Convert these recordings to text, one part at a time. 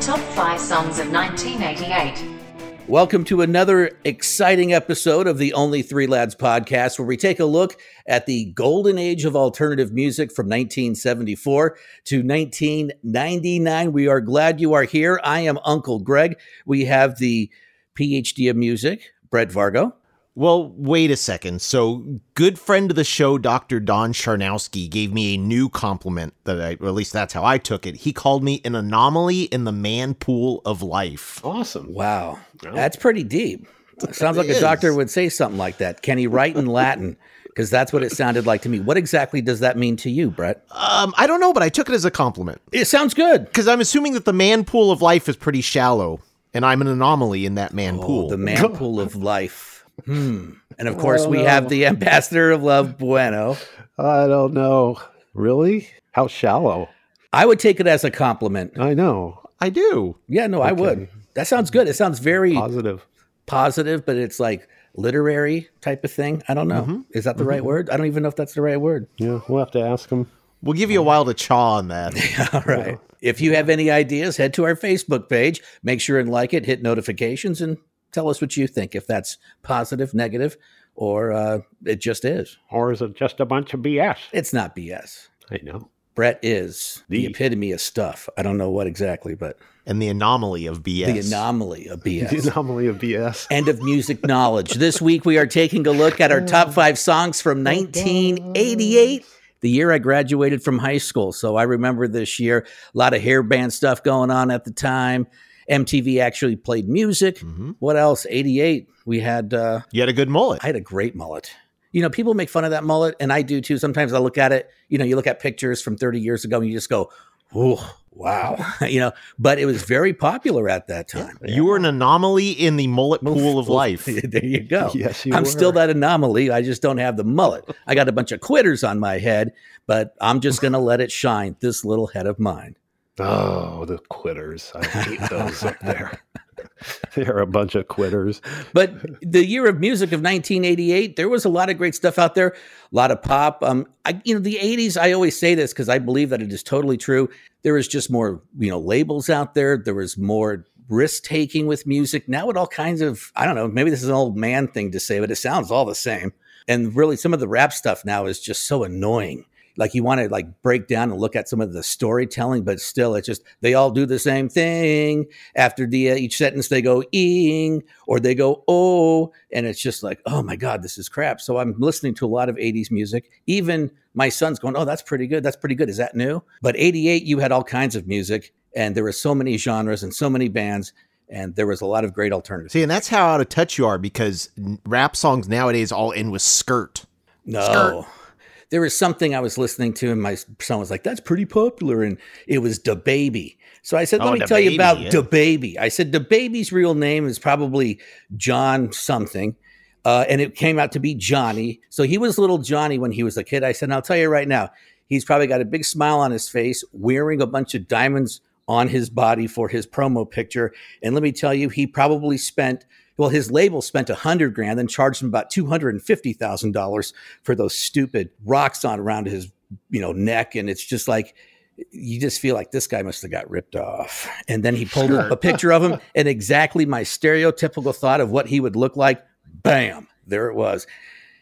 Top 5 songs of 1988. Welcome to another exciting episode of the Only Three Lads podcast, where we take a look at the golden age of alternative music from 1974 to 1999. We are glad you are here. I am Uncle Greg. We have the PhD of music, Brett Vargo. Well, wait a second. So, good friend of the show, Dr. Don Charnowski, gave me a new compliment that I, or at least that's how I took it. He called me an anomaly in the man pool of life. Awesome. Wow, that's pretty deep. Sounds like It a doctor would say something like that. Can he write in Latin? Because that's what it sounded like to me. What exactly does that mean to you, Brett? Um, I don't know, but I took it as a compliment It sounds good. because I'm assuming that the man pool of life is pretty shallow, and I'm an anomaly in that man Oh, pool. the man pool of life. Hmm. And of course, we have the ambassador of love, Bueno. I don't know. Really? How shallow? I would take it as a compliment. I know. I do. Yeah, no, I would. That sounds good. It sounds very Positive. positive, but it's like literary type of thing. I don't know. Mm-hmm. Is that the right word? I don't even know if that's the right word. Yeah, we'll have to ask him. We'll give you a while to chaw on that. All right. If you have any ideas, head to our Facebook page. Make sure and like it, hit notifications, and tell us what you think. If that's positive, negative, or uh, it just is. Or is it just a bunch of BS? It's not BS. I know. Brett is the, The- epitome of stuff. I don't know what exactly, but and the anomaly of BS. the anomaly of BS. The anomaly of BS. and of music knowledge. This week we are taking a look at our top five songs from 1988, the year I graduated from high school. So I remember this year, a lot of hair band stuff going on at the time. MTV actually played music. Mhm. What else? 88, we had, uh, You had a good mullet. I had a great mullet. You know, people make fun of that mullet, and I do too. Sometimes I look at it, you know, you look at pictures from 30 years ago and you just go, oh, wow. you know, but it was very popular at that time. You were an anomaly in the mullet pool of life. there you go. Yes, you I'm still that anomaly. I just don't have the mullet. I got a bunch of quitters on my head, but I'm just going to let it shine, this little head of mine. Oh, the quitters. I hate those up there. They're a bunch of quitters. But the year of music of 1988, there was a lot of great stuff out there, a lot of pop. Um, I, you know, the 80s. I always say this because I believe that it is totally true. There was just more, you know, labels out there. There was more risk taking with music. Now it all kinds of, I don't know, maybe this is an old man thing to say, but it sounds all the same. And really, some of the rap stuff now is just so annoying. Like you want to like break down and look at some of the storytelling, but still, it's just they all do the same thing. After the uh, each sentence, they go ing or they go oh, and it's just like oh my god, this is crap. So I'm listening to a lot of '80s music. Even my son's going, oh, that's pretty good. That's pretty good. Is that new? But '88, you had all kinds of music, and there were so many genres and so many bands, and there was a lot of great alternatives. See, and that's how out of touch you are because rap songs nowadays all end with skirt. No. Skirt. There was something I was listening to, and my son was like, "That's pretty popular," and it was Da Baby. So I said, "Let Oh, me tell you about yeah. Da Baby." I said, "Da Baby's real name is probably John something." Uh, and it came out to be Johnny. So he was little Johnny when he was a kid. I said, I'll tell you right now, he's probably got a big smile on his face, wearing a bunch of diamonds on his body for his promo picture. And let me tell you, he probably spent well, his label spent a hundred grand, then charged him about two hundred and fifty thousand dollars for those stupid rocks on around his, you know, neck. And it's just like you just feel like this guy must have got ripped off. And then he pulled up a picture of him, and exactly my stereotypical thought of what he would look like. Bam, there it was.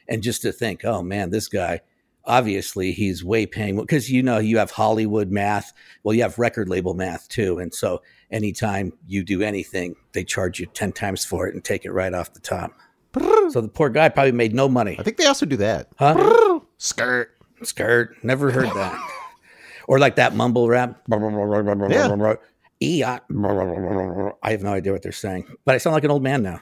And just to think, oh man, this guy, obviously he's way paying because you know you have Hollywood math. Well, you have record label math too. And so anytime you do anything, they charge you 10 times for it and take it right off the top. So the poor guy probably made no money. I think they also do that. Huh? Skirt. Skirt. Never heard that. or like that mumble rap. Yeah. I have no idea what they're saying, but I sound like an old man now.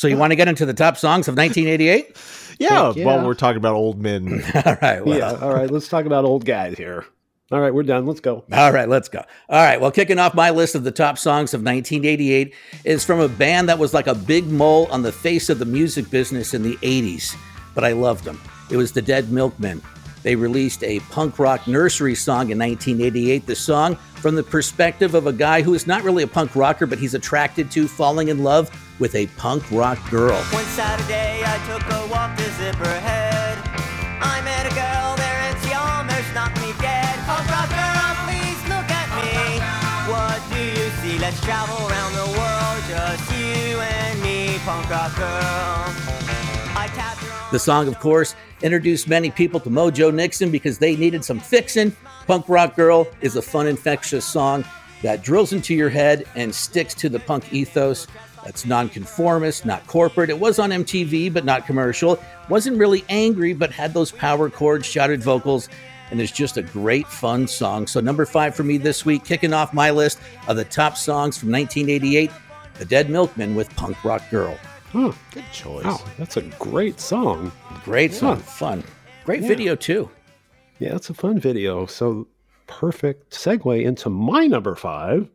So you want to get into the top songs of 1988? Yeah, Heck yeah. while we're talking about old men. All right. Well, yeah. All right. Let's talk about old guys here. All right. We're done. Let's go. All right, let's go. All right, well, kicking off my list of the top songs of 1988 is from a band that was like a big mole on the face of the music business in the 80s, but I loved them. It was the Dead Milkmen. They released a punk rock nursery song in 1988. The song from the perspective of a guy who is not really a punk rocker, but he's attracted to falling in love with a punk rock girl. One Saturday I took a walk to Zipperhead. I met a girl there and she almost knocked me dead. Punk rock girl, please look at me. What do you see? Let's travel around the world, just you and me, punk rock girl. I tapped her on The song, of course, introduced many people to Mojo Nixon because they needed some fixin'. Punk Rock Girl is a fun, infectious song that drills into your head and sticks to the punk ethos. That's nonconformist, not corporate. It was on MTV, but not commercial. Wasn't really angry, but had those power chords, shouted vocals, and is just a great, fun song. So, number five for me this week, kicking off my list of the top songs from 1988, The Dead Milkmen with Punk Rock Girl. Huh. Good choice. Wow. That's a great song. Great song, fun. Great Yeah. video, too. Yeah, it's a fun video. So perfect segue into my number five.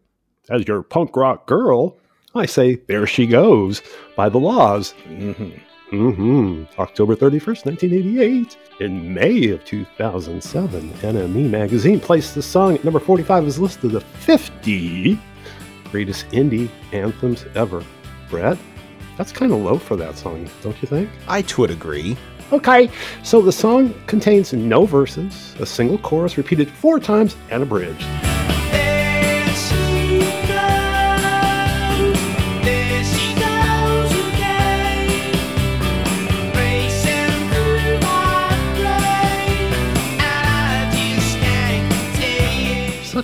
As your punk rock girl, I say There She Goes by The La's. Mm-hmm. October 31st, 1988. In May of 2007, NME magazine placed the song at number 45 as listed the 50 greatest indie anthems ever. Brett, that's kind of low for that song, don't you think? I would agree. Okay, so the song contains no verses, a single chorus repeated four times, and a bridge.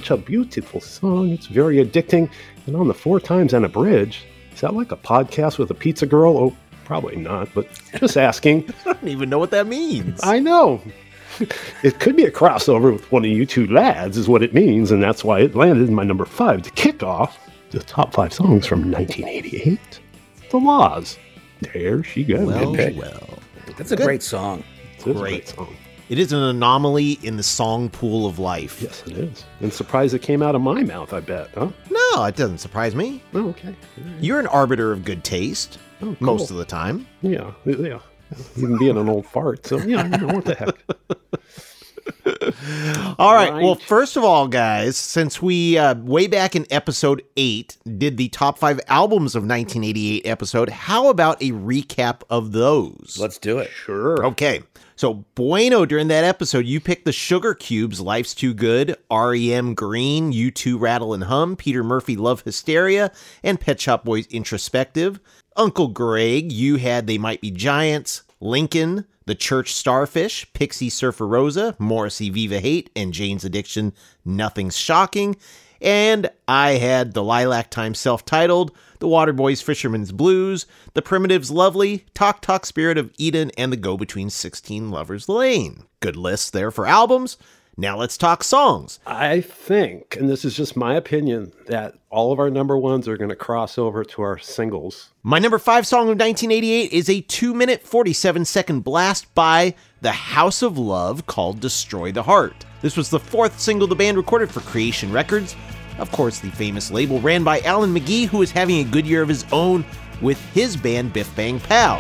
Such a beautiful song. It's very addicting. And on the four times and a bridge, is that like a podcast with a pizza girl? Oh, probably not, but just asking. I don't even know what that means. I know. It could be a crossover with one of you two lads, is what it means, and that's why it landed in my number five to kick off the top five songs from 1988. The La's. There she goes. well, well. That's a Good. great song. It's a great. song. It is an anomaly in the song pool of life. Yes, it is. And surprised it came out of my mouth, I bet, huh? No, it doesn't surprise me. Oh, okay. You're an arbiter of good taste Oh, cool. most of the time. Yeah, yeah. Even being an old fart. So, yeah, you know, what the heck. All right. Well, first of all, guys, since we uh, way back in episode eight did the top five albums of 1988 episode, how about a recap of those? Let's do it. Sure. Okay. So, Bueno, during that episode, you picked the Sugar Cubes, Life's Too Good, REM Green, U2 Rattle and Hum, Peter Murphy Love Hysteria, and Pet Shop Boys Introspective. Uncle Greg, you had They Might Be Giants, Lincoln, The Church Starfish, Pixie Surfer Rosa, Morrissey Viva Hate, and Jane's Addiction, Nothing's Shocking. And I had the Lilac Time self titled, The Waterboys Fisherman's Blues, The Primitives Lovely, Talk Talk Spirit of Eden, and The Go Between 16 Lovers Lane. Good list there for albums. Now let's talk songs. I think, and this is just my opinion, that all of our number ones are going to cross over to our singles. My number five song of 1988 is a 2 minute 47 second blast by The House of Love called Destroy the Heart. This was the fourth single the band recorded for Creation Records. Of course, the famous label ran by Alan McGee, who is having a good year of his own with his band Biff Bang Pow.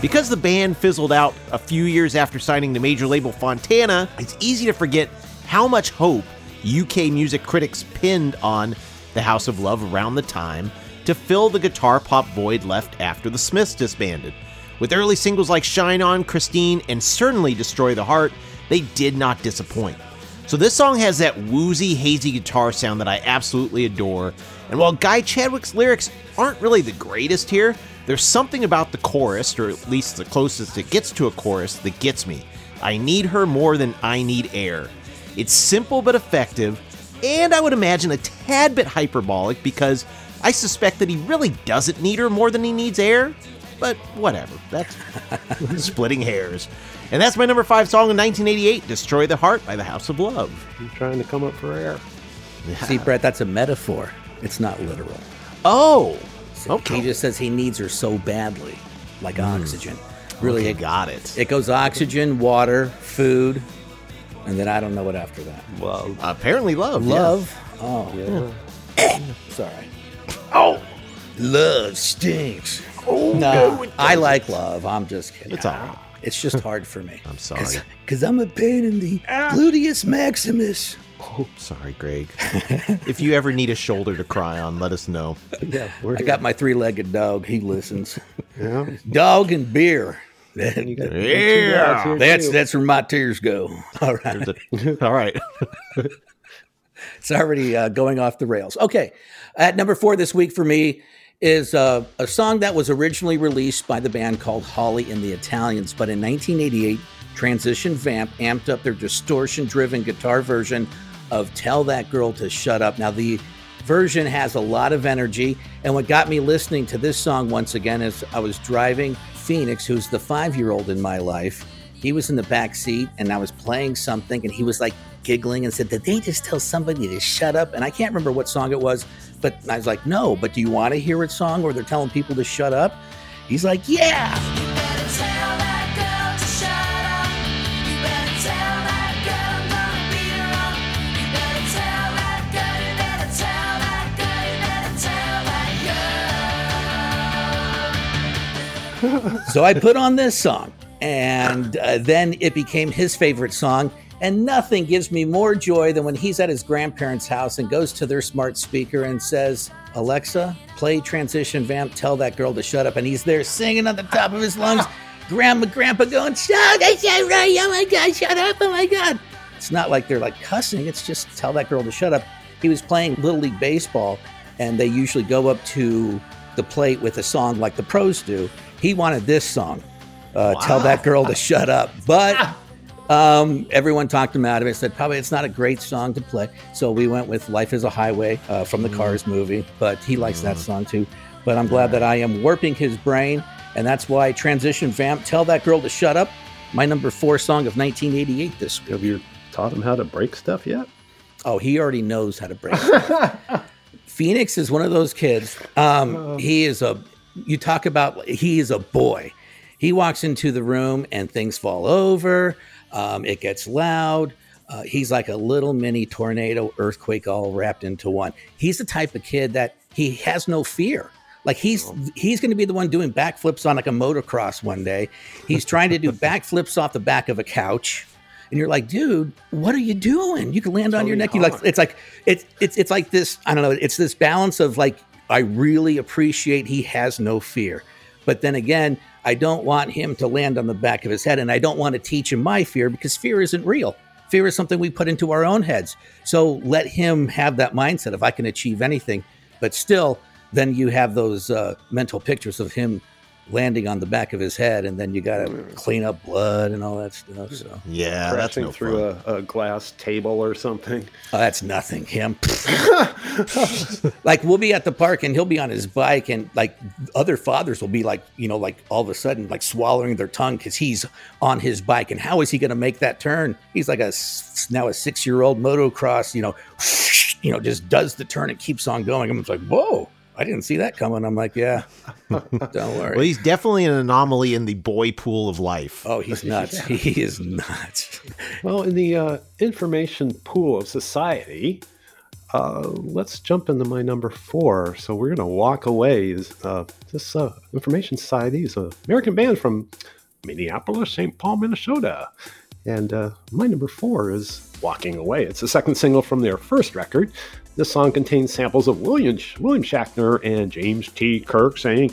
Because the band fizzled out a few years after signing the major label Fontana, it's easy to forget how much hope UK music critics pinned on The House of Love around the time to fill the guitar pop void left after the Smiths disbanded. With early singles like Shine On, Christine, and certainly Destroy the Heart, they did not disappoint. So this song has that woozy, hazy guitar sound that I absolutely adore. And while Guy Chadwick's lyrics aren't really the greatest here, there's something about the chorus, or at least the closest it gets to a chorus, that gets me. I need her more than I need air. It's simple but effective, and I would imagine a tad bit hyperbolic because I suspect that he really doesn't need her more than he needs air. But whatever, that's splitting hairs. And that's my number five song in 1988, Destroy the Heart by the House of Love. I'm trying to come up for air. See, Brett, that's a metaphor. It's not literal. Oh, So Okay. He just says he needs her so badly, like hmm. oxygen. Really, okay, it, got it. it goes oxygen, water, food, and then I don't know what after that. Love. Apparently, love. yeah. Love. Oh, Yeah. sorry. Oh, love stinks. Oh, no, I like love. I'm just kidding. It's all right. It's just hard for me. I'm sorry. Because I'm a pain in the ah. gluteus maximus. Oh, sorry, Greg. if you ever need a shoulder to cry on, let us know. Yeah, we're I here. got my three legged dog. He listens. Yeah. dog and beer. And you got Yeah. two dogs That's too. that's where my tears go. All right. all right. It's already uh, going off the rails. Okay. At number four this week for me is uh, a song that was originally released by the band called Holly and the Italians, but in 1988, Transvision Vamp amped up their distortion driven guitar version of Tell That Girl to Shut Up. Now, the version has a lot of energy, and what got me listening to this song once again is I was driving Phoenix, who's the five year old in my life. He was in the back seat, and I was playing something, and he was like giggling and said, Did they just tell somebody to shut up? And I can't remember what song it was, but I was like, No, but do you want to hear it song where they're telling people to shut up? He's like, Yeah. So I put on this song, and uh, then it became his favorite song. And nothing gives me more joy than when he's at his grandparents' house and goes to their smart speaker and says, Alexa, play Transvision Vamp, tell that girl to shut up. And he's there singing on the top of his lungs. Grandma, grandpa going, shut up, right, oh my God, shut up, oh my God. It's not like they're like cussing, it's just tell that girl to shut up. He was playing Little League Baseball, and they usually go up to the plate with a song like the pros do. He wanted this song, uh, Tell That Girl to Shut Up. But um, everyone talked him out of it, said probably it's not a great song to play. So we went with Life is a Highway uh, from the Cars movie, but he likes that song too. But I'm glad that I am warping his brain, and that's why Transvision Vamp, Tell That Girl to Shut Up, my number four song of 1988 this week. Have you taught him how to break stuff yet? Oh, he already knows how to break. stuff. Phoenix is one of those kids. Um, he is a. You talk about he is a boy. He walks into the room and things fall over. Um, it gets loud. Uh, he's like a little mini tornado, earthquake, all wrapped into one. He's the type of kid that he has no fear. Like he's he's going to be the one doing backflips on like a motocross one day. He's trying to do backflips off the back of a couch and you're like, dude, what are you doing? You can land on your neck. You like, it's like, it's it's it's like this. I don't know. It's this balance of like, I really appreciate he has no fear, but then again, I don't want him to land on the back of his head, and I don't want to teach him my fear because fear isn't real. Fear is something we put into our own heads. So let him have that mindset if I can achieve anything, but still, then you have those uh, mental pictures of him landing on the back of his head, and then you got to clean up blood and all that stuff. So. Yeah, that's Crashing no through fun. a, a glass table or something. Oh, that's nothing. Him. like we'll be at the park and he'll be on his bike and like other fathers will be like, you know, like all of a sudden like swallowing their tongue because he's on his bike. And how is he going to make that turn? He's like a now a six year old motocross, you know, you know, just does the turn and keeps on going. I'm just like, whoa, I didn't see that coming. I'm like, yeah, don't worry. Well, he's definitely an anomaly in the boy pool of life. oh, he's nuts. He is nuts. Well, in the uh, information pool of society, uh, let's jump into my number four. So we're going to walk away. Is, Uh, this uh, Information Society is an American band from Minneapolis, St. Paul, Minnesota. And uh, my number four is Walking Away. It's the second single from their first record. This song contains samples of William, William Shatner and James T. Kirk saying,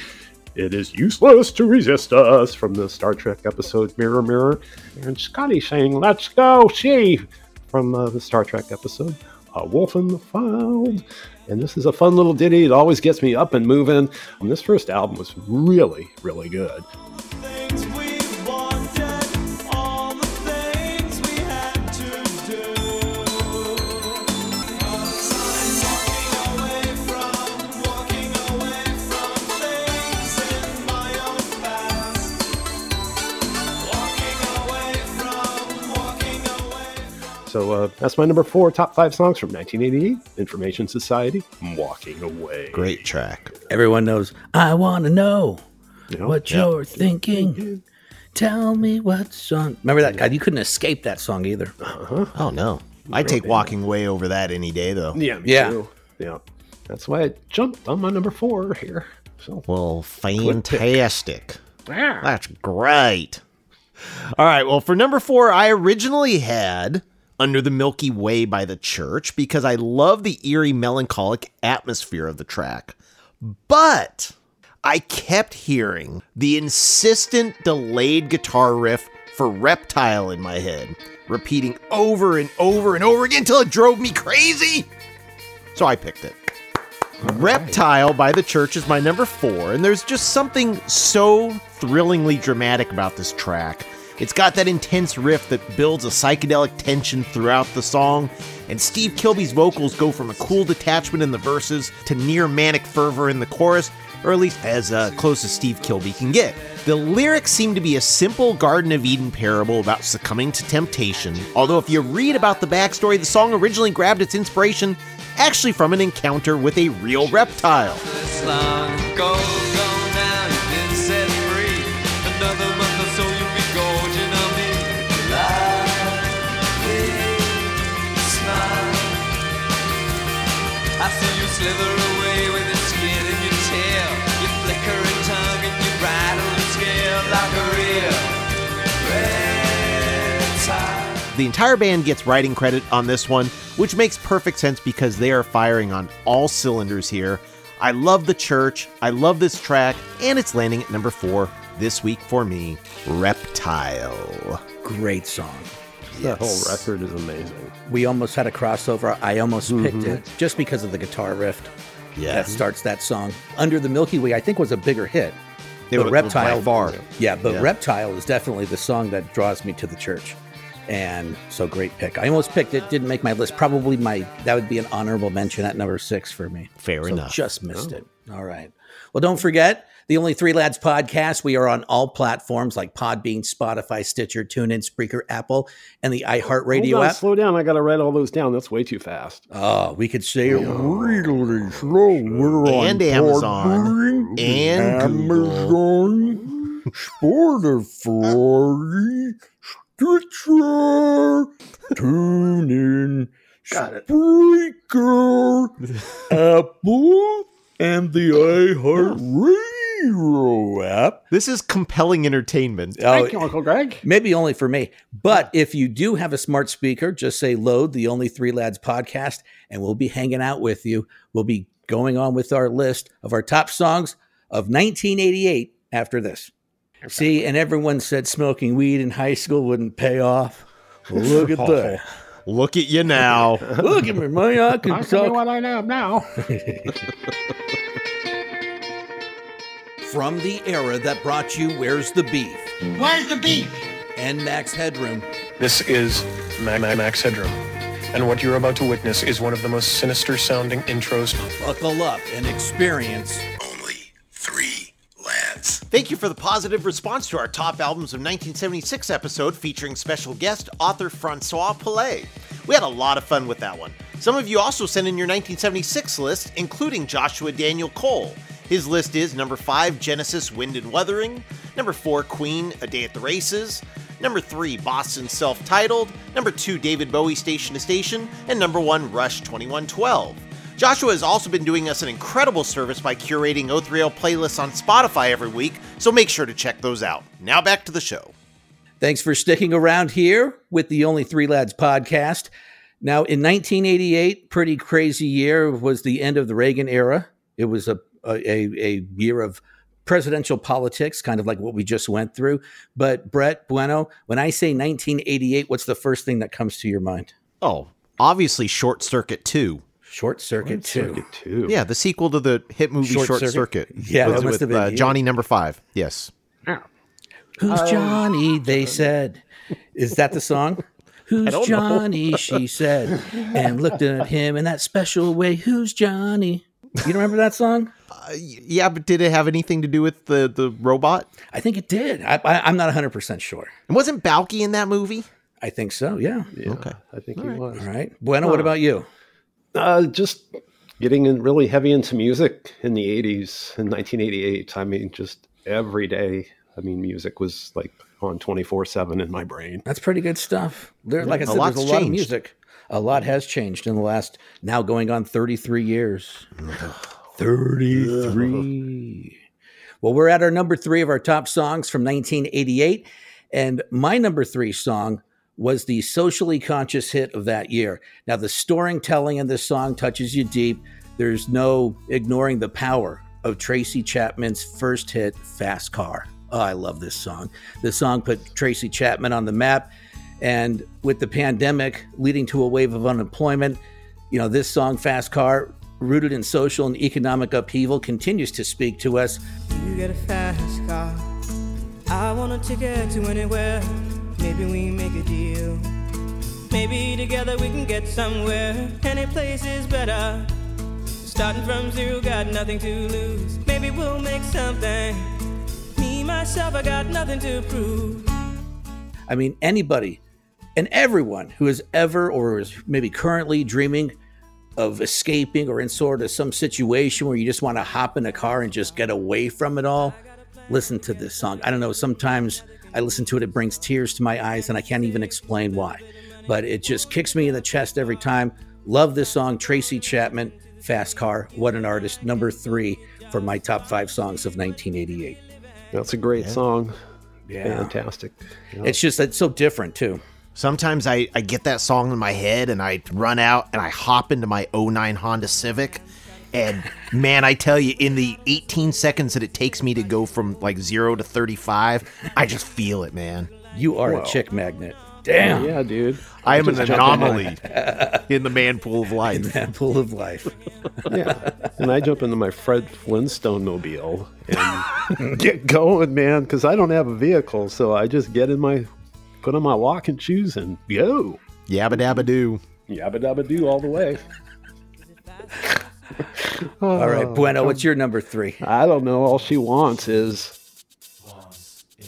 it is useless to resist us from the Star Trek episode Mirror Mirror. And Scotty saying, Let's go see from uh, the Star Trek episode A Wolf in the Fold. And this is a fun little ditty. It always gets me up and moving. And this first album was really, really good. So uh, that's my number four top five songs from 1988. Information Society. Walking away. Great track. Everyone knows. I want to know You know? what you're thinking. Tell me what's on. Remember that? God, you couldn't escape that song either. Oh no. I take walking away over that any day though. Yeah, me Yeah. too. Yeah. That's why it jumped on my number four here. So Well, fantastic. That's great. All right. Well, for number four, I originally had Under the Milky Way by the Church because I love the eerie, melancholic atmosphere of the track. But I kept hearing the insistent delayed guitar riff for Reptile in my head, repeating over and over and over again until it drove me crazy. So I picked it. Reptile by the Church is my number four, and there's just something so thrillingly dramatic about this track. It's got that intense riff that builds a psychedelic tension throughout the song, and Steve Kilbey's vocals go from a cool detachment in the verses to near manic fervor in the chorus, or at least as uh, close as Steve Kilbey can get. The lyrics seem to be a simple Garden of Eden parable about succumbing to temptation, although if you read about the backstory, the song originally grabbed its inspiration actually from an encounter with a real reptile. Slither away with your skin and your tail, your flickering tongue and your rattling scale like a real reptile. The entire band gets writing credit on this one, which makes perfect sense because they are firing on all cylinders here. I love the church, I love this track, and it's landing at number four this week for me Reptile. Great song. That whole record is amazing. We almost had a crossover. I almost mm-hmm. picked it just because of the guitar riff Yeah. that starts that song. Under the Milky Way, I think, was a bigger hit. It but was- Reptile by far. Yeah, but Yeah. Reptile is definitely the song that draws me to the church. And so great pick. I almost picked it, didn't make my list. Probably my that would be an honorable mention at number six for me. Fair So enough. Just missed oh. it. All right. Well, don't forget the Only Three Lads podcast. We are on all platforms like Podbean, Spotify, Stitcher, TuneIn, Spreaker, Apple, and the iHeartRadio Hold on, app. slow down. I got to write all those down. That's way too fast. Oh, we could say it really slow. We're on And Amazon. Podbean, And Google. Amazon, Spotify, Stitcher, TuneIn, Spreaker, Apple, and the iHeartRadio app. This is compelling entertainment. Oh, Thank you, Uncle Greg. Maybe only for me. But if you do have a smart speaker, just say load the Only Three Lads podcast, and we'll be hanging out with you. We'll be going on with our list of our top songs of 1988 after this. See, and everyone said smoking weed in high school wouldn't pay off. Well, look at oh, that. Look at you now. Look at me, man. I can I'll tell you talk. what I am now. From the era that brought you Where's the Beef? Where's the beef? And Max Headroom. This is Ma- Ma- Max Headroom. And what you're about to witness is one of the most sinister sounding intros. Buckle up and experience Only three lads. Thank you for the positive response to our top albums of 1976 episode featuring special guest author Francois Poulet. We had a lot of fun with that one. Some of you also sent in your 1976 list, including Joshua Daniel Cole. His list is number 5, Genesis Wind and Wuthering, number 4, Queen, A Day at the Races, number 3, Boston Self Titled, number 2, David Bowie Station to Station, and number 1, Rush 2112. Joshua has also been doing us an incredible service by curating O3L playlists on Spotify every week, so make sure to check those out. Now back to the show. Thanks for sticking around here with the Only Three Lads podcast. Now, in 1988, pretty crazy year was the end of the Reagan era. It was a, a, a year of presidential politics, kind of like what we just went through. But Brett Bueno, when I say 1988, what's the first thing that comes to your mind? Oh, obviously Short Circuit 2. Short Circuit 2. Circuit two. Yeah, the sequel to the hit movie Short Short, Circuit? Circuit. Yeah, with, that must with, have been uh, you. Johnny number 5. Yes. Who's Johnny? They said. Is that the song? Who's. Johnny? She said, and looked at him in that special way. Who's Johnny? You remember that song? Uh, yeah, but did it have anything to do with the, the robot? I think it did. I, I, I'm not 100 percent sure. And wasn't Balki in that movie? I think so. Yeah. Yeah, Okay. I think All he right. was. All right. Bueno, what about you? Uh, just getting in really heavy into music in the 80s in 1988. I mean, just every day. I mean, music was like on 24 7 in my brain. That's pretty good stuff. There, like I A said, lot's there's a lot of changed. music. A lot has changed in the last now going on 33 years. 33. Well, we're at our number three of our top songs from 1988. And my number three song was the socially conscious hit of that year. Now, the storytelling in this song touches you deep. There's no ignoring the power of Tracy Chapman's first hit, Fast Car. Oh, I love this song. The song put Tracy Chapman on the map. And with the pandemic leading to a wave of unemployment, you know, this song, Fast Car, rooted in social and economic upheaval, continues to speak to us. You get a fast car. I want a ticket to anywhere. Maybe we make a deal. Maybe together we can get somewhere. Any place is better. Starting from zero, got nothing to lose. Maybe we'll make something. Me, myself, I got nothing to prove. I mean, anybody and everyone who has ever or is maybe currently dreaming of escaping or in sort of some situation where you just want to hop in a car and just get away from it all, listen to this song. I don't know, sometimes I listen to it, it brings tears to my eyes, and I can't even explain why. But it just kicks me in the chest every time. Love this song, Tracy Chapman, Fast Car. What an artist. Number three for my top five songs of 1988. That's a great song. Yeah. Fantastic. Yeah. It's just, it's so different too. Sometimes I, I get that song in my head and I run out and I hop into my 09 Honda Civic. And man, I tell you, in the 18 seconds that it takes me to go from like zero to 35, I just feel it, man. You are Wow. a chick magnet. Damn. yeah, dude. I am an just in anomaly in the man pool of life. Man pool of life. Yeah. and I jump into my Fred Flintstone mobile and get going, man, because I don't have a vehicle. So I just get in my, put on my walking shoes and go. Yabba dabba doo. Yabba dabba do all the way. All right, Bueno, what's your number three? I don't know. All she wants is,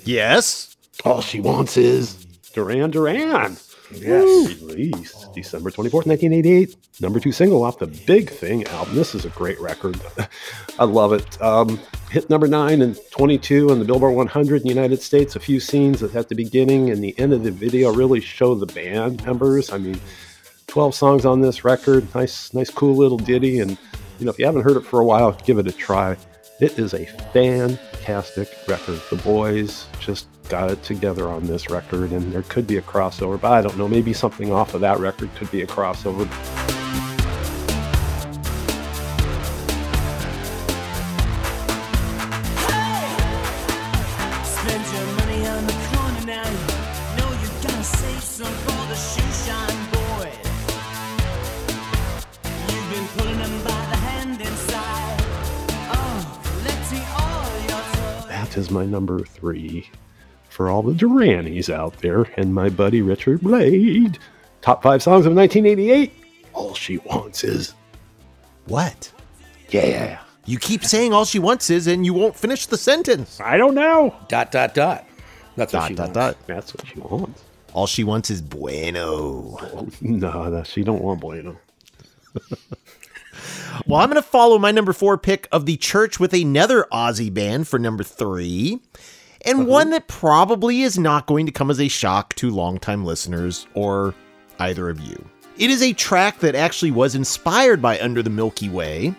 Yes. all she wants is Duran Duran. Yes. Released December 24th, 1988. Number two single off the Big Thing album. This is a great record. I love it. Um, hit number nine and 22 on the Billboard 100 in the United States. A few scenes at the beginning and the end of the video really show the band members. I mean, 12 songs on this record. Nice, nice, cool little ditty. And, you know, if you haven't heard it for a while, give it a try. It is a fantastic record. The boys just got it together on this record, and there could be a crossover, but I don't know. Maybe something off of that record could be a crossover. Number three for all the Duranies out there, and my buddy Richard Blade. Top five songs of 1988. All she wants is, What? yeah. You keep saying all she wants is, and you won't finish the sentence. I don't know. Dot, dot, dot. That's what Dot, she dot, wants. dot. That's what she wants. All she wants is bueno. No, that she don't want bueno. Well, I'm going to follow my number four pick of the church with another Aussie band for number three, and uh-huh. one that probably is not going to come as a shock to longtime listeners or either of you. It is a track that actually was inspired by Under the Milky Way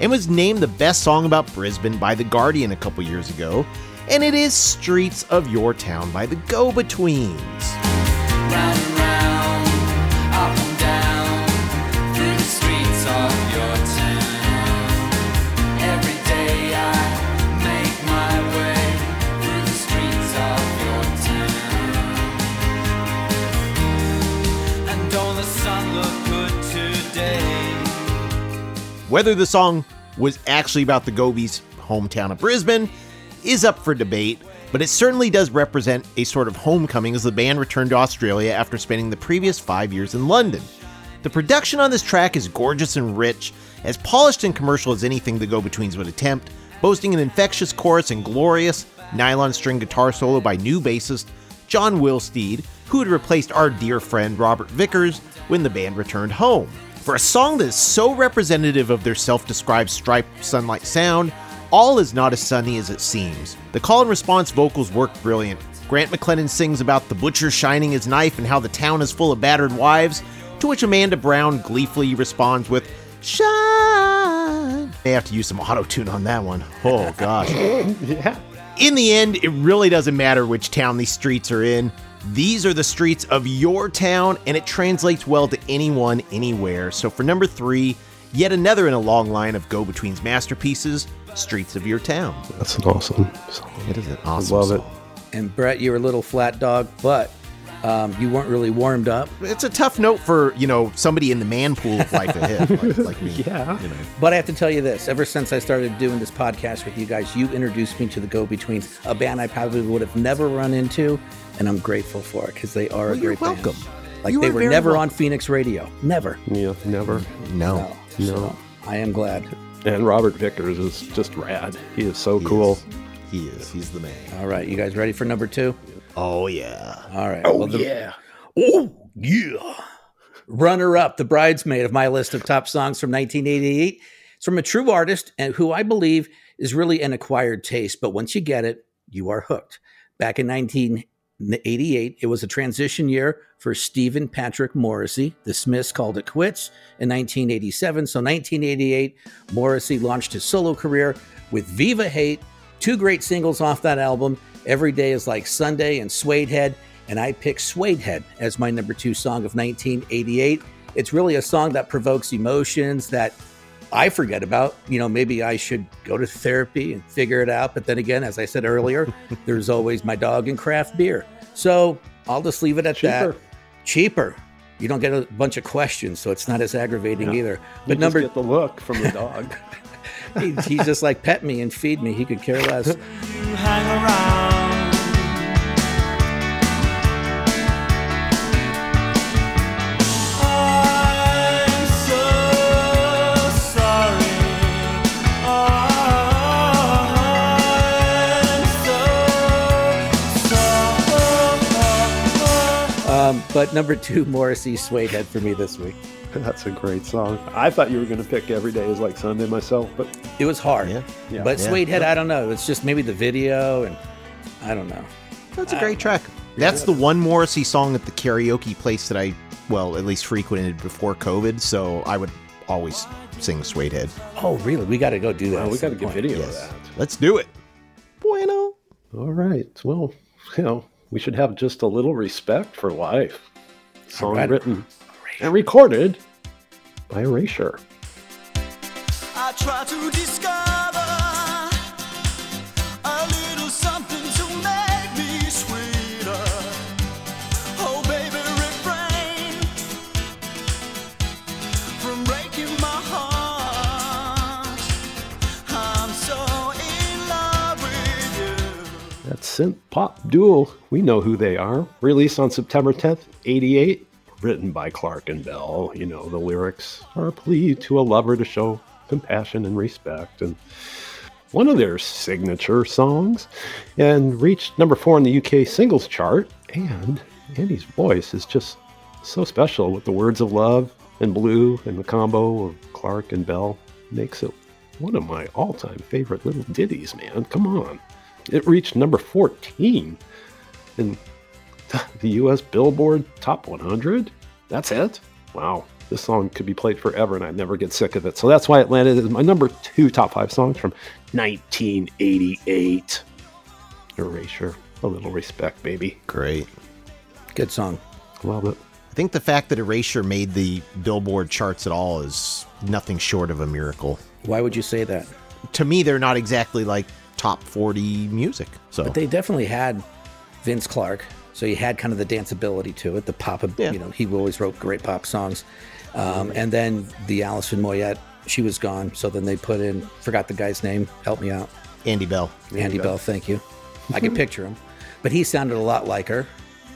and was named the best song about Brisbane by The Guardian a couple years ago, and it is Streets of Your Town by the Go Betweens. Whether the song was actually about the Gobies' hometown of Brisbane is up for debate, but it certainly does represent a sort of homecoming as the band returned to Australia after spending the previous five years in London. The production on this track is gorgeous and rich, as polished and commercial as anything the Go Betweens would attempt, boasting an infectious chorus and glorious nylon string guitar solo by new bassist John Willsteed, who who had replaced our dear friend Robert Vickers when the band returned home. For a song that is so representative of their self described striped sunlight sound, all is not as sunny as it seems. The call and response vocals work brilliant. Grant McLennan sings about the butcher shining his knife and how the town is full of battered wives, to which Amanda Brown gleefully responds with, Shine. They have to use some auto tune on that one. Oh, gosh. yeah. In the end, it really doesn't matter which town these streets are in. These are the streets of your town, and it translates well to anyone, anywhere. So for number three, yet another in a long line of Go Between's masterpieces, Streets of Your Town. That's an awesome song. It is an awesome I love song. it. And Brett, you were a little flat dog, but um, you weren't really warmed up. It's a tough note for, you know, somebody in the man pool of life ahead, like, like me. Yeah. You know. But I have to tell you this: ever since I started doing this podcast with you guys, you introduced me to the Go Betweens, a band I probably would have never run into, and I'm grateful for it because they are Well, a you're great band. welcome. Like You they were very never on. Phoenix Radio, never. Yeah, never. No. No, No. So I am glad. And Robert Vickers is just rad. He is so cool. He is. He's the man. All right, you guys ready for number two? Oh, yeah. All right. Oh yeah. Oh yeah. Runner up, the bridesmaid of my list of top songs from 1988. It's from a true artist and who I believe is really an acquired taste, but once you get it, you are hooked. Back in 1988, it was a transition year for Stephen Patrick Morrissey. The Smiths called it quits in 1987. So 1988, Morrissey launched his solo career with Viva Hate, two great singles off that album. Every Day is Like Sunday and Suede Head. And I picked Suede Head as my number two song of 1988. It's really a song that provokes emotions that I forget about. You know, maybe I should go to therapy and figure it out. But then again, as I said earlier, there's always my dog and craft beer. So I'll just leave it at Cheaper. that. Cheaper. You don't get a bunch of questions, so it's not as aggravating either. But You number, just get the look from the dog. he, he's just like pet me and feed me. He could care less. But number two, Morrissey Suede Head for me this week. That's a great song. I thought you were going to pick Every Day is Like Sunday myself, but It was hard. Yeah. Yeah. But Yeah. Suede Head, I don't know. It's just maybe the video and I don't know. That's a great track. That's the one Morrissey song at the karaoke place that I, well, at least frequented before COVID. So I would always sing Suede Head. Oh, really? We got to go do that. oh, we got to get point. video Yes. of that. Let's do it. Bueno. All right. Well, you know, we should have just a little respect for life. Song All right. written and recorded by Erasure. Synth pop duo, we know who they are. Released on September 10th, 88. Written by Clarke and Bell. You know, the lyrics are a plea to a lover to show compassion and respect. And one of their signature songs. And reached number four in the UK singles chart. And Andy's voice is just so special with the words of love and blue and the combo of Clarke and Bell makes it one of my all-time favorite little ditties, man. Come on. It reached number 14 in the US Billboard Top 100. That's it? Wow. This song could be played forever and I'd never get sick of it. So that's why it landed as my number two top five songs from 1988. Erasure. A little respect, baby. Great. Good song. Love it. I think the fact that Erasure made the Billboard charts at all is nothing short of a miracle. Why would you say that? To me, they're not exactly like top 40 music. So But they definitely had Vince Clarke. So you had kind of the danceability to it, the pop, Yeah. you know, he always wrote great pop songs. Um, and then the Alison Moyet, she was gone. So then they put in, forgot the guy's name, help me out. Andy Bell. Andy Bell, thank you. I can picture him. But he sounded a lot like her.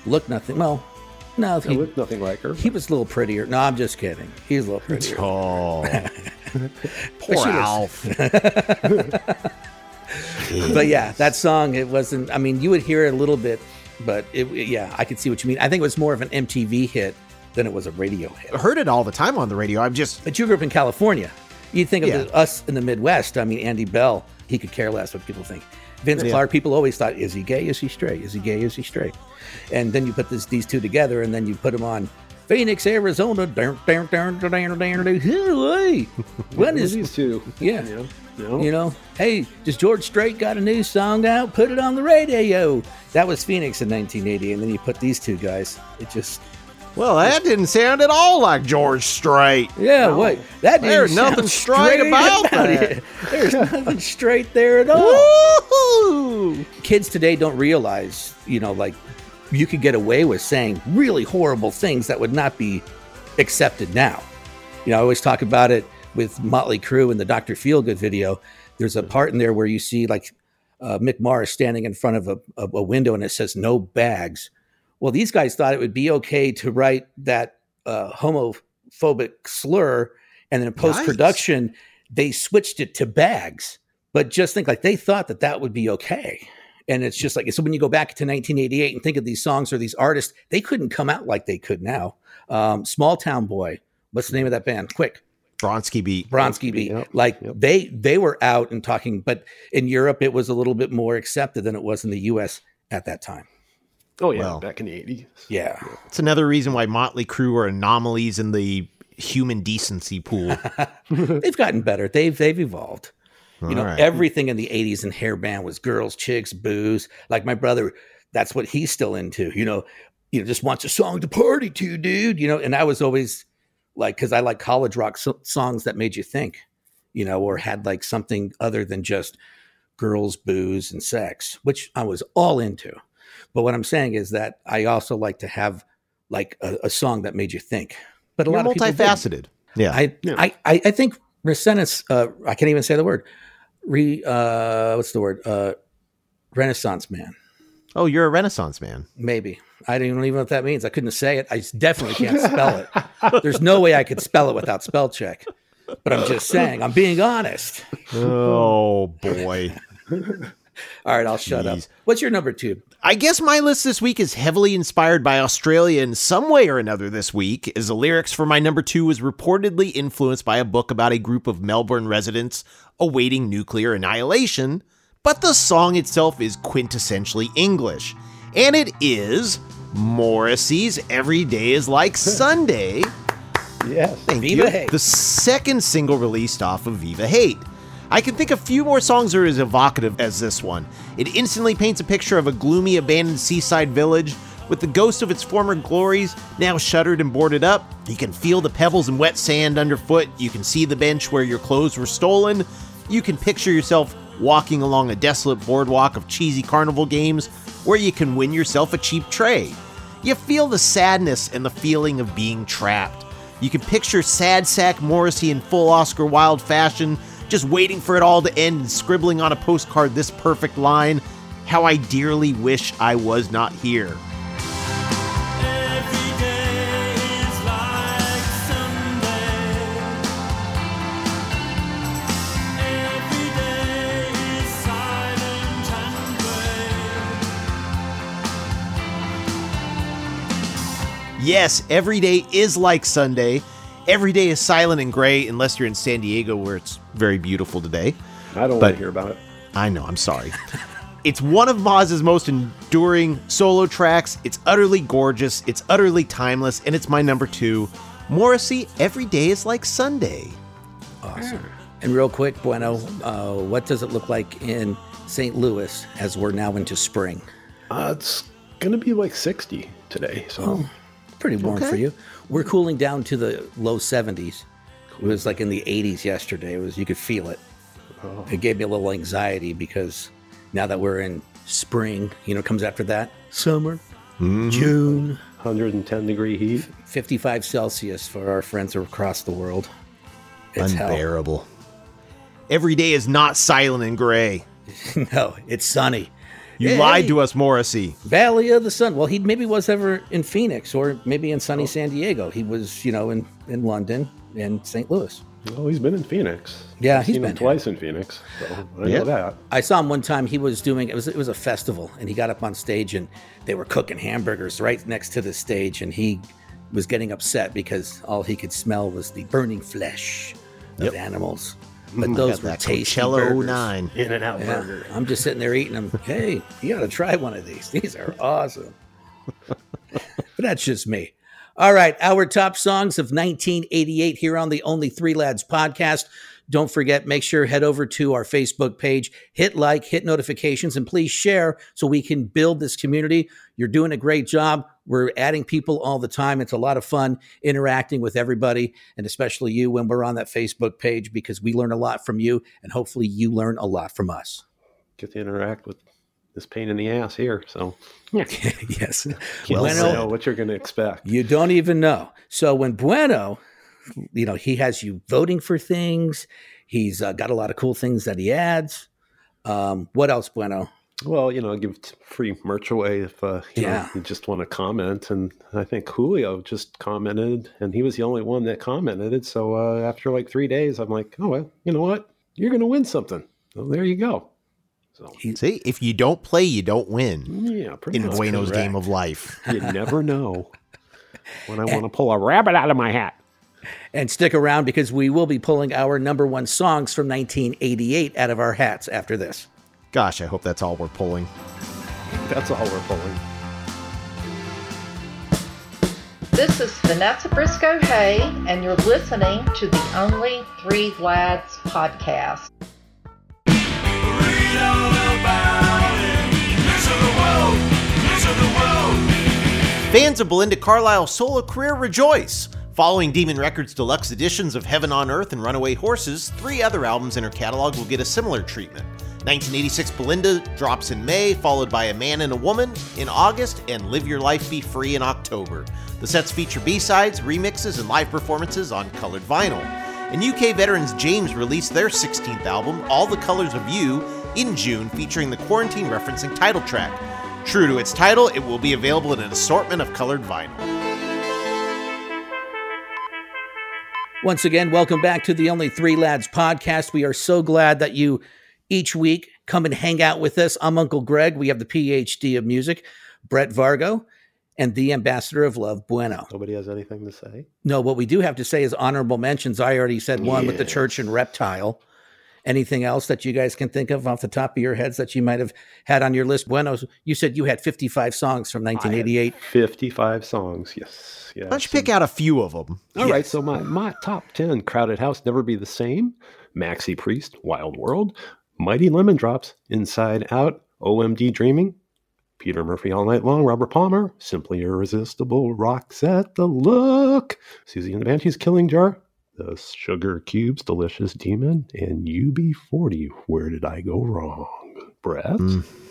Looked nothing, well, no, It he, looked nothing like her. he was a little prettier. No, I'm just kidding. He's a little prettier. Oh, But poor she was- Alf. but yeah, that song, it wasn't, I mean, you would hear it a little bit but it, yeah, I could see what you mean. I think it was more of an MTV hit than it was a radio hit. I heard it all the time on the radio. I'm just But you grew up in California. You'd think of Yeah. the, us in the Midwest. I mean, Andy Bell, he could care less what people think. Vince Yeah. Clarke, people always thought, is he gay? Is he straight? Is he gay? Is he straight? And then you put this, these two together, and then you put them on Phoenix, Arizona. Down, down, down, down, down, down, down. Hey, when Who are is these two? yeah? You know, no. You know, hey, does George Strait got a new song out? Put it on the radio. That was Phoenix in 1980, and then you put these two guys. It just, well, that didn't sound at all like George Strait. yeah, what? That didn't There's sound nothing straight about that. it. There's nothing straight there at all. Woo-hoo! Kids today don't realize, you know, like you could get away with saying really horrible things that would not be accepted now. You know, I always talk about it with Motley Crue in the Dr. Feelgood video. There's a part in there where you see like uh, Mick Mars standing in front of a, a, a window and it says no bags. Well, these guys thought it would be okay to write that uh, homophobic slur, and then in post production, they switched it to bags. But just think like they thought that that would be okay. And it's just like, so when you go back to 1988 and think of these songs or these artists, they couldn't come out like they could now. Um, Small Town Boy, what's the name of that band? Quick. Bronski Beat. Bronski Beat. Yep, Like yep. they they were out and talking, but in Europe it was a little bit more accepted than it was in the US at that time. Oh yeah, Well. back in the eighties. Yeah. It's another reason why Motley Crue are anomalies in the human decency pool. They've gotten better. They've they've evolved. You know, All right. everything in the 80s and hair band was girls, chicks, booze. Like my brother, that's what he's still into. You know, you know, just wants a song to party to, dude. You know, and I was always like, because I like college rock so- songs that made you think, you know, or had like something other than just girls, booze, and sex, which I was all into. But what I'm saying is that I also like to have like a, a song that made you think. But a You're lot of people didn't. multifaceted. Yeah. I, I, I, I think Renaissance. Uh, I can't even say the word. Re. Uh, what's the word? Uh, Renaissance man. oh, you're a Renaissance man. Maybe I don't even know what that means. I couldn't say it. I definitely can't spell it. There's no way I could spell it without spell check. But I'm just saying. I'm being honest. Oh boy. All right, I'll shut up. What's your number two? I guess my list this week is heavily inspired by Australia in some way or another this week, as the lyrics for my number two was reportedly influenced by a book about a group of Melbourne residents awaiting nuclear annihilation, but the song itself is quintessentially English. And it is Morrissey's Every Day is Like Sunday. Yes. Thank Viva you. Hate. The second single released off of Viva Hate. I can think of few more songs that are as evocative as this one. It instantly paints a picture of a gloomy, abandoned seaside village with the ghost of its former glories now shuttered and boarded up. You can feel the pebbles and wet sand underfoot. You can see the bench where your clothes were stolen. You can picture yourself walking along a desolate boardwalk of cheesy carnival games where you can win yourself a cheap tray. You feel the sadness and the feeling of being trapped. You can picture sad sack Morrissey in full Oscar Wilde fashion, just waiting for it all to end and scribbling on a postcard this perfect line How I dearly wish I was not here. Yes, every day is like Sunday. Every day is silent and gray, unless you're in San Diego where it's very beautiful today. I don't But- want to hear about it. I know, I'm sorry. it's one of Moz's most enduring solo tracks. It's utterly gorgeous, it's utterly timeless, and it's my number two. Morrissey, Every Day is Like Sunday. Awesome. And real quick, Bueno, uh, what does it look like in St. Louis as we're now into spring? Uh, it's gonna be like sixty today. So Pretty warm Okay. for you. We're cooling down to the low 70s. It was like in the 80s yesterday. It was you could feel it. Oh. It gave me a little anxiety because now that we're in spring, you know, comes after that summer, mm-hmm. June, 110 degree heat. 55 Celsius for our friends across the world. It's hell. Unbearable. Every day is not silent and gray. no, it's sunny. You Hey, lied to us, Morrissey. Valley of the Sun. Well, he maybe was ever in Phoenix or maybe in sunny oh. San Diego. He was, you know, in, in London and St. Louis. Well, he's been in Phoenix. Yeah, I've he's seen been him twice in Phoenix. So I Yeah. know that. I saw him one time. He was doing it was it was a festival, and he got up on stage, and they were cooking hamburgers right next to the stage, and he was getting upset because all he could smell was the burning flesh of Yep. animals. But mm, those were that tasty Coachella 09. In-N-Out Yeah, burger. I'm just sitting there eating them. Hey, you got to try one of these. These are awesome. but that's just me. All right, our top songs of 1988 here on the Only Three Lads podcast. Don't forget, make sure head over to our Facebook page, hit like, hit notifications, and please share so we can build this community. You're doing a great job. We're adding people all the time. It's a lot of fun interacting with everybody, and especially you when we're on that Facebook page because we learn a lot from you, and hopefully you learn a lot from us. Get to interact with this pain in the ass here. So yes. well, Bueno, know what you're going to expect. you don't even know. So when Bueno, you know, he has you voting for things. He's uh, got a lot of cool things that he adds. Um, what else, Bueno? Well, you know, give free merch away if uh, you, know, you just want to comment. And I think Julio just commented, and he was the only one that commented. So uh, after like three days, I'm like, oh, well, you know what? You're going to win something. So there you go. So See, if you don't play, you don't win yeah, pretty in much Bueno's correct. game of life. You never know when I want to pull a rabbit out of my hat. And stick around because we will be pulling our number one songs from 1988 out of our hats after this. Gosh, I hope that's all we're pulling. That's all we're pulling. This is Vanessa Briscoe Hay, and you're listening to the Only Three Lads podcast. Fans of Belinda Carlisle's solo career rejoice. Following Demon Records' deluxe editions of Heaven on Earth and Runaway Horses, three other albums in her catalog will get a similar treatment. 1986 Belinda drops in May, followed by A Man and a Woman in August, and Live Your Life Be Free in October. The sets feature B-sides, remixes, and live performances on colored vinyl. And UK veterans James released their 16th album, All the Colors of You, in June, featuring the quarantine referencing title track. True to its title, it will be available in an assortment of colored vinyl. Once again, welcome back to the Only Three Lads podcast. We are so glad that you each week come and hang out with us. I'm Uncle Greg. We have the PhD of music, Brett Vargo, and the ambassador of love, Bueno. Nobody has anything to say. No, what we do have to say is honorable mentions. I already said one with the church and reptile. Anything else that you guys can think of off the top of your heads that you might have had on your list? Bueno, you said you had 55 songs from 1988. 55 songs. Yes. Yeah. Why don't pick out a few of them? All right, so my, my top 10 Crowded House, Never Be the Same, Maxi Priest, Wild World, Mighty Lemon Drops, Inside Out, OMD Dreaming, Peter Murphy All Night Long, Robert Palmer, Simply Irresistible, Roxette the Look, Siouxsie and the Banshees, Killing Jar, The Sugarcubes, Delicious Demon, and UB40, Where Did I Go Wrong? Brett?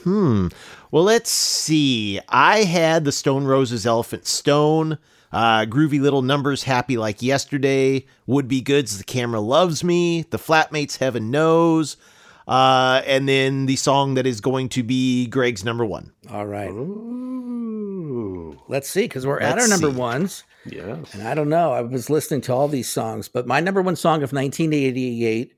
Hmm. Well, let's see. I had the Stone Roses Elephant Stone, uh, Groovy Little Numbers, Happy Like Yesterday, Would Be Goods, The Camera Loves Me, The Flatmates, Heaven Knows, uh, and then the song that is going to be Greg's number one. All right. Ooh, Let's see, because we're at our number see. ones. yes. And I don't know. I was listening to all these songs, but my number one song of 1988,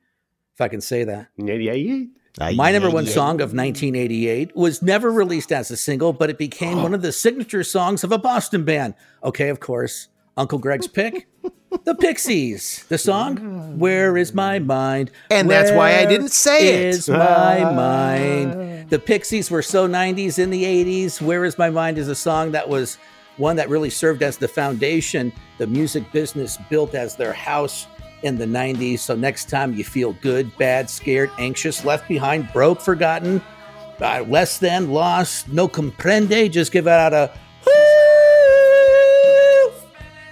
if I can say that, 88? my number one song of 1988 was never released as a single, but it became one of the signature songs of a Boston band. Okay, of course, Uncle Greg's pick, the Pixies. The song, Where Is My Mind? And that's why I didn't say it. Is my mind? The Pixies were so 90s in the 80s. Where Is My Mind is a song that was one that really served as the foundation the music business built as their house in the 90s. So next time you feel good, bad, scared, anxious, left behind, broke, forgotten, uh, less than, lost, no comprende, just give it out a whoo.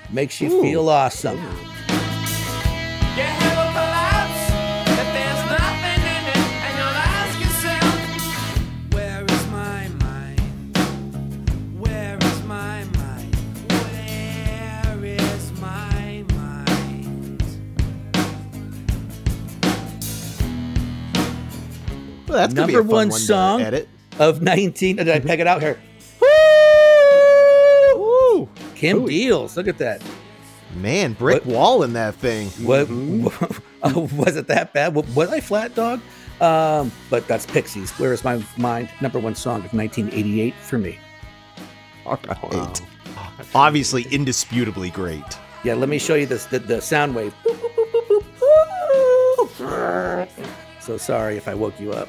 Makes you feel awesome. You have a collapse that there's nothing in it, and you'll ask yourself, Where is my mind? Where is my mind? Where is my mind? Well, that's gonna be Number a fun one one song edit. of 19. Did I peg it out here? Kim Deals. Look at that. Man, brick What- wall in that thing. What oh, was it that bad? Wa- Was I flat dog? Um, but that's Pixies. Where is my mind? Number one song of 1988 for me. All right. Obviously, indisputably great. Yeah, let me show you this the, the sound wave. So sorry if I woke you up.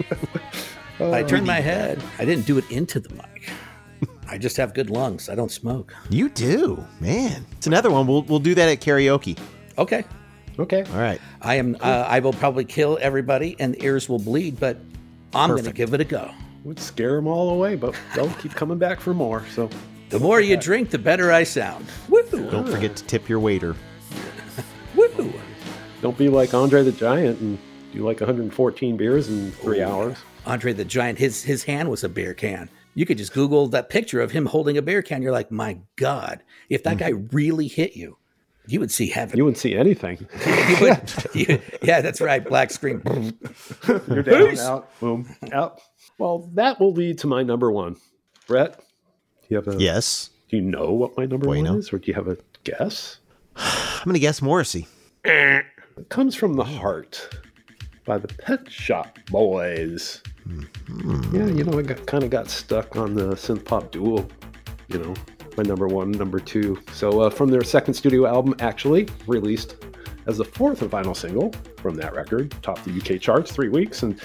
I turned my head. I didn't do it into the mic. I just have good lungs. I don't smoke. You do, man. It's another one. We'll we'll do that at karaoke. Okay. Okay. All right. I am. Uh, I will probably kill everybody, and the ears will bleed. But I'm going to give it a go. Would scare them all away, but they'll keep coming back for more. So The more you drink, the better I sound. Woo! Don't forget to tip your waiter. Woo! don't be like Andre the Giant and do like 114 beers in three hours. Andre the Giant, his his hand was a beer can. You could just Google that picture of him holding a beer can. You're like, my God, if that hmm. guy really hit you, you would see heaven. You wouldn't see anything. You would- you- yeah, that's right. Black screen. You're down, out, boom, out. Well, that will lead to my number one. Brett, do you have a Yes. Do you know what my number Bueno. one is, or do you have a guess? I'm gonna guess Morrissey. It comes from the heart by the Pet Shop Boys. Yeah, you know, I got kind of got stuck on the synth pop duo. You know, my number one, number two. So uh, from their second studio album, actually released as the fourth and final single from that record, topped the UK charts three weeks, and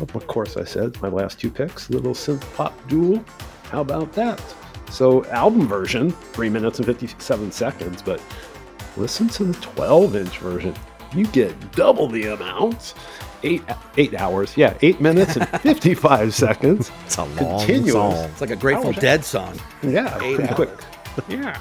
of course, I said my last two picks, little synth pop duo. How about that? So album version, three minutes and fifty-seven seconds, but listen to the 12 inch version. You get double the amount. Eight eight hours, yeah, eight minutes and 55 seconds. It's a long Continuous. song. It's like a Grateful Dead song. Yeah, Eight pretty hours. quick. Yeah.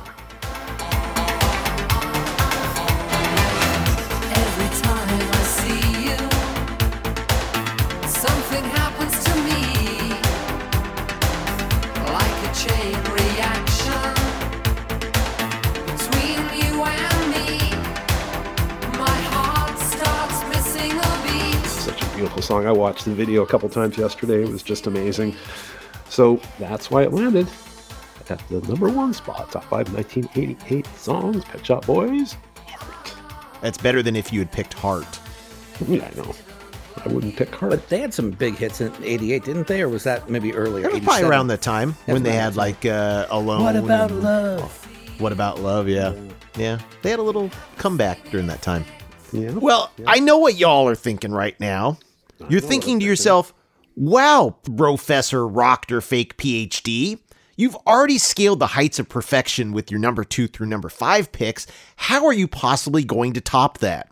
Song. I watched the video a couple times yesterday. It was just amazing. So that's why it landed at the number one spot. Top five 1988 songs. Pet Shop Boys. Heart. That's better than if you had picked Heart. Yeah, I know. I wouldn't pick Heart. But they had some big hits in '88, didn't they? Or was that maybe earlier? It was probably around that time when they had like uh, Alone. What about and- love? What about love? Yeah. Yeah. They had a little comeback during that time. yeah. Well, I know what y'all are thinking right now. You're thinking to yourself, wow, Professor Rocked or Fake PhD, you've already scaled the heights of perfection with your number two through number five picks. How are you possibly going to top that?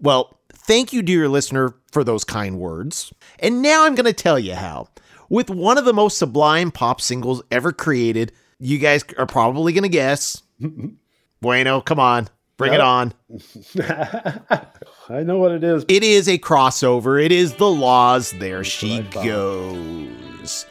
Well, thank you, dear listener, for those kind words. And now I'm going to tell you how. With one of the most sublime pop singles ever created, you guys are probably going to guess. bueno, come on, bring it on. I know what it is. It is a crossover. It is the La's. There she I thought. goes.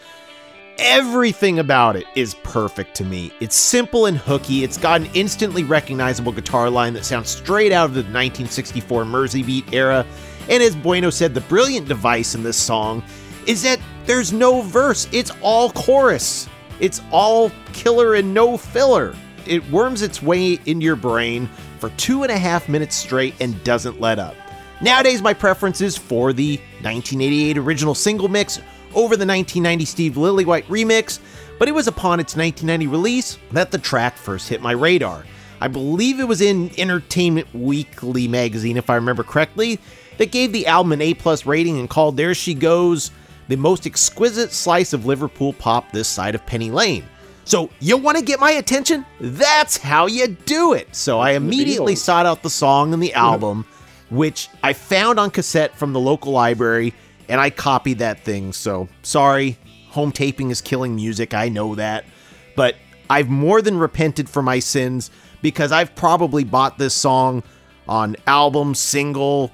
Everything about it is perfect to me. It's simple and hooky. It's got an instantly recognizable guitar line that sounds straight out of the 1964 Merseybeat era. And as Bueno said, the brilliant device in this song is that there's no verse, it's all chorus. It's all killer and no filler. It worms its way into your brain for two and a half minutes straight and doesn't let up. Nowadays, my preference is for the 1988 original single mix over the 1990 Steve Lillywhite remix, but it was upon its 1990 release that the track first hit my radar. I believe it was in Entertainment Weekly magazine, if I remember correctly, that gave the album an A plus rating and called There She Goes the most exquisite slice of Liverpool pop this side of Penny Lane. So, you want to get my attention? That's how you do it. So, I immediately sought out the song and the album, which I found on cassette from the local library, and I copied that thing. So, sorry, home taping is killing music. I know that. But I've more than repented for my sins because I've probably bought this song on album, single,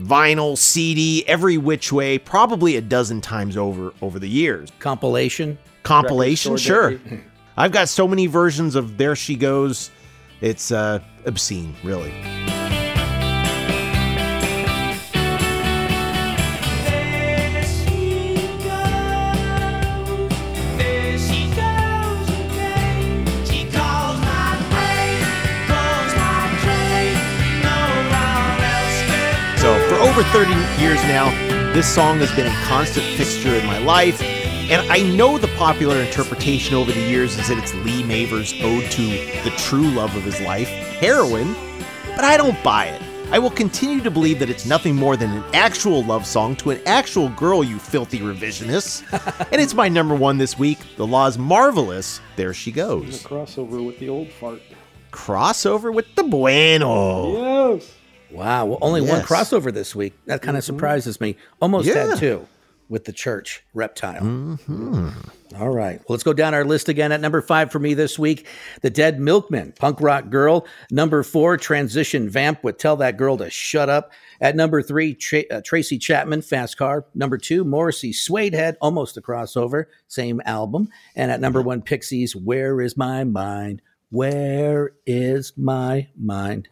vinyl, CD, every which way, probably a dozen times over over the years. Compilation. Compilation, sure. I've got so many versions of There She Goes. It's uh, obscene, really. So, for over 30 years now, this song has been a constant fixture in my life. And I know the popular interpretation over the years is that it's Lee Mavers' ode to the true love of his life, heroin, but I don't buy it. I will continue to believe that it's nothing more than an actual love song to an actual girl, you filthy revisionists. and it's my number one this week. The La's Marvelous. There she A goes. crossover with the old fart. Crossover with the Bueno. Yes. Wow. Well, only one crossover this week. That kind of mm-hmm. surprises me. Almost Yeah. had two with the church reptile. All right. Well, let's go down our list again. At number five for me this week, The Dead Milkmen, Punk Rock Girl. Number four, Transvision Vamp with Tell That Girl to Shut Up. At number three, Tra- uh, Tracy Chapman, Fast Car. Number two, Morrissey, Suedehead, almost a crossover, same album. And at number one, Pixies, Where Is My Mind? Where is my mind?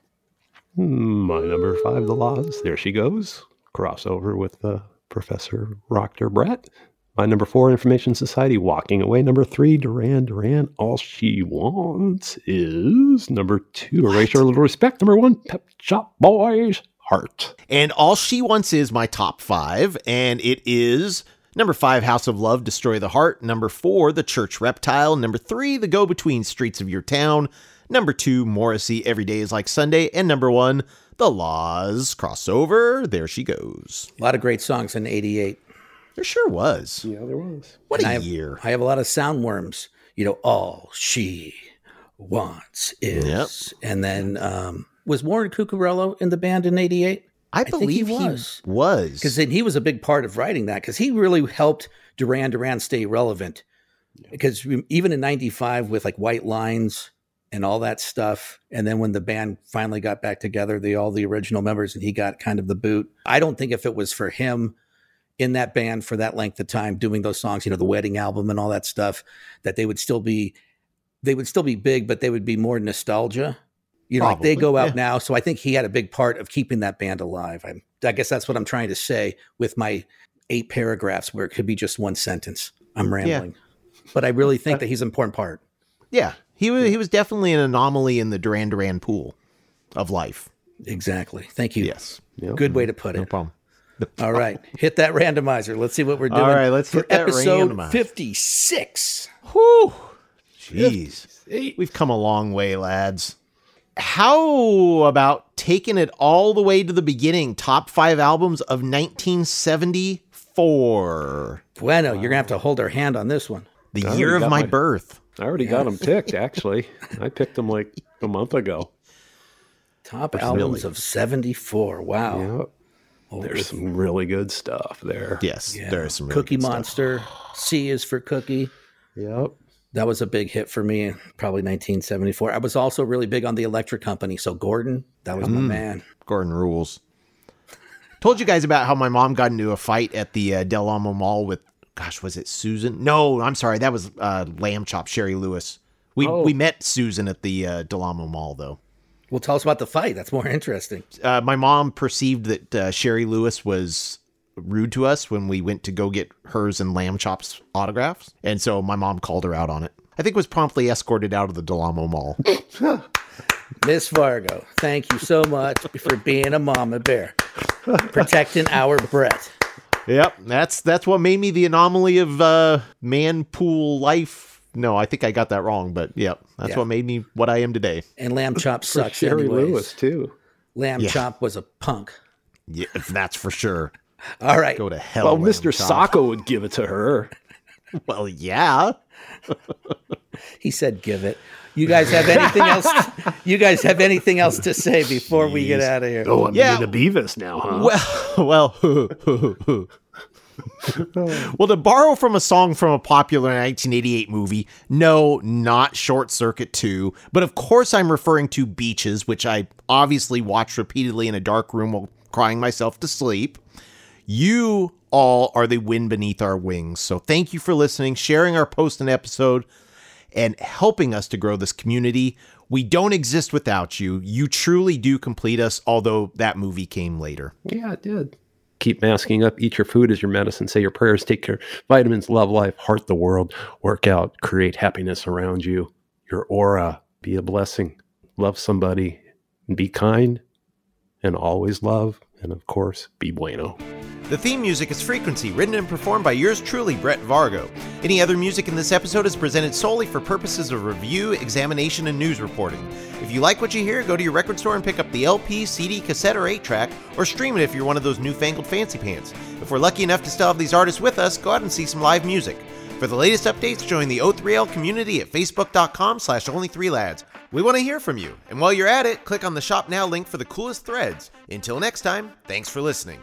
Hmm, My number five, The La's. There she goes. Crossover with uh, Professor Rocker Brett. My number four, Information Society, Walking Away. Number three, Duran Duran. All she wants is number two, Erasure a Little Respect. Number one, Pet Shop Boys, Heart. And All She Wants is my top five, and it is number five, House of Love, Destroy the Heart. Number four, The Church Reptile. Number three, The Go Between Streets of Your Town. Number two, Morrissey, Every Day is Like Sunday. And number one, The Laws Crossover. There she goes. A lot of great songs in 88. There sure was. Yeah, there was. What And a I have, year. I have a lot of soundworms. You know, all she wants is. Yep. And then um, was Warren Cuccurullo in the band in '88? I think believe he he was. was. Because he was a big part of writing that. Because he really helped Duran Duran stay relevant. Because even in '95 with like White Lines and all that stuff, and then when the band finally got back together, the all the original members, and he got kind of the boot. I don't think if it was for him in that band for that length of time doing those songs, you know, the wedding album and all that stuff, that they would still be they would still be big, but they would be more nostalgia. You know, like they go out yeah. now. So I think he had a big part of keeping that band alive. I, I guess that's what I'm trying to say with my eight paragraphs where it could be just one sentence. I'm rambling. But I really uh, think that he's an important part. yeah, he was, he was definitely an anomaly in the Duran Duran pool of life. Exactly. Thank you. Yes. Yep. Good way to put No it. problem. All right. Hit that randomizer. Let's see what we're doing. All right, let's for hit that episode randomizer. 56. Whew. Jeez. We've come a long way, lads. How about taking it all the way to the beginning? Top five albums of 1974. Bueno, you're going to have to hold our hand on this one. The I year of my my- birth. I already got them picked, actually. I picked them like a month ago. Top albums of 74. Wow. Yep. Oh, There's some really good stuff there. Yes, Yeah. there is some really Cookie good stuff. Monster. C is for Cookie. Yep. That was a big hit for me, probably 1974. I was also really big on the Electric Company. So Gordon, that was my Mm. man. Gordon rules. Told you guys about how my mom got into a fight at the uh, Del Amo Mall with, gosh, was it Susan? No, I'm sorry, that was uh, Lamb Chop Shari Lewis. We Oh. we met Susan at the uh, Del Amo Mall though. Well, tell us about the fight. That's more interesting. uh, my mom perceived that uh, Shari Lewis was rude to us when we went to go get hers and Lamb Chop's autographs, and so my mom called her out on it. I think was promptly escorted out of the Del Amo Mall. Miss Fargo, thank you so much for being a mama bear, protecting our Brett. Yep, that's that's what made me the anomaly of uh, man pool life. No, I think I got that wrong, but yep, that's Yeah. what made me what I am today. And Lamb Chop For sucks Shari anyways. Lewis, too. Lamb Yeah. Chop was a punk. Yeah, that's for sure. All right. Go to hell. Well, Lamb Mr. Chop. Sacco would give it to her. Well, yeah. He said, "Give it." You guys have anything else? you guys have anything else to say before we get out of here? Oh, I'm Yeah. yeah. Beavis now, huh? Well, well. well, to borrow from a song from a popular 1988 movie, no, not Short Circuit 2, but of course I'm referring to Beaches, which I obviously watched repeatedly in a dark room while crying myself to sleep. You all are the wind beneath our wings. So thank you for listening, sharing our post and episode, and helping us to grow this community. We don't exist without you. You truly do complete us, although that movie came later. Yeah, it did. Keep masking up, eat your food as your medicine, say your prayers, take care, vitamins, love life, heart the world, work out, create happiness around you. Your aura, be a blessing, love somebody, be kind, and always love, and of course, be bueno. The theme music is Frequency, written and performed by yours truly, Brett Vargo. Any other music in this episode is presented solely for purposes of review, examination, and news reporting. If you like what you hear, go to your record store and pick up the LP, CD, cassette, or 8 track, or stream it if you're one of those newfangled fancy pants. If we're lucky enough to still have these artists with us, go out and see some live music. For the latest updates, join the O3L community at facebook.com slash only3lads. We want to hear from you, and while you're at it, click on the Shop Now link for the coolest threads. Until next time, thanks for listening.